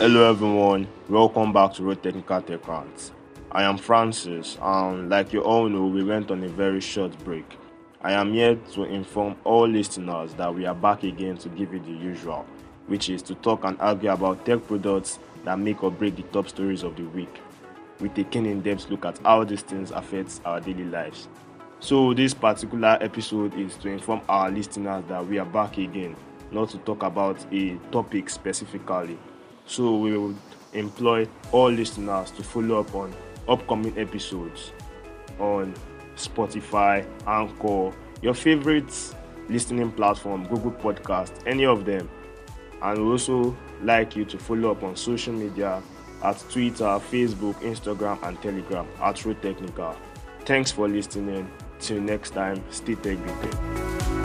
Hello everyone, welcome back to Road Technical Tech Rants. I am Francis and like you all know we went on a very short break. I am here to inform all listeners that we are back again to give you the usual, which is to talk and argue about tech products that make or break the top stories of the week. We take an in-depth look at how these things affect our daily lives. So this particular episode is to inform our listeners that we are back again, not to talk about a topic specifically so we would employ all listeners to follow up on upcoming episodes on Spotify, Anchor, your favorite listening platform, Google Podcast, any of them. And we also like you to follow up on social media at Twitter, Facebook, Instagram, and Telegram at Road Technical. Thanks for listening. Till next time, stay technical.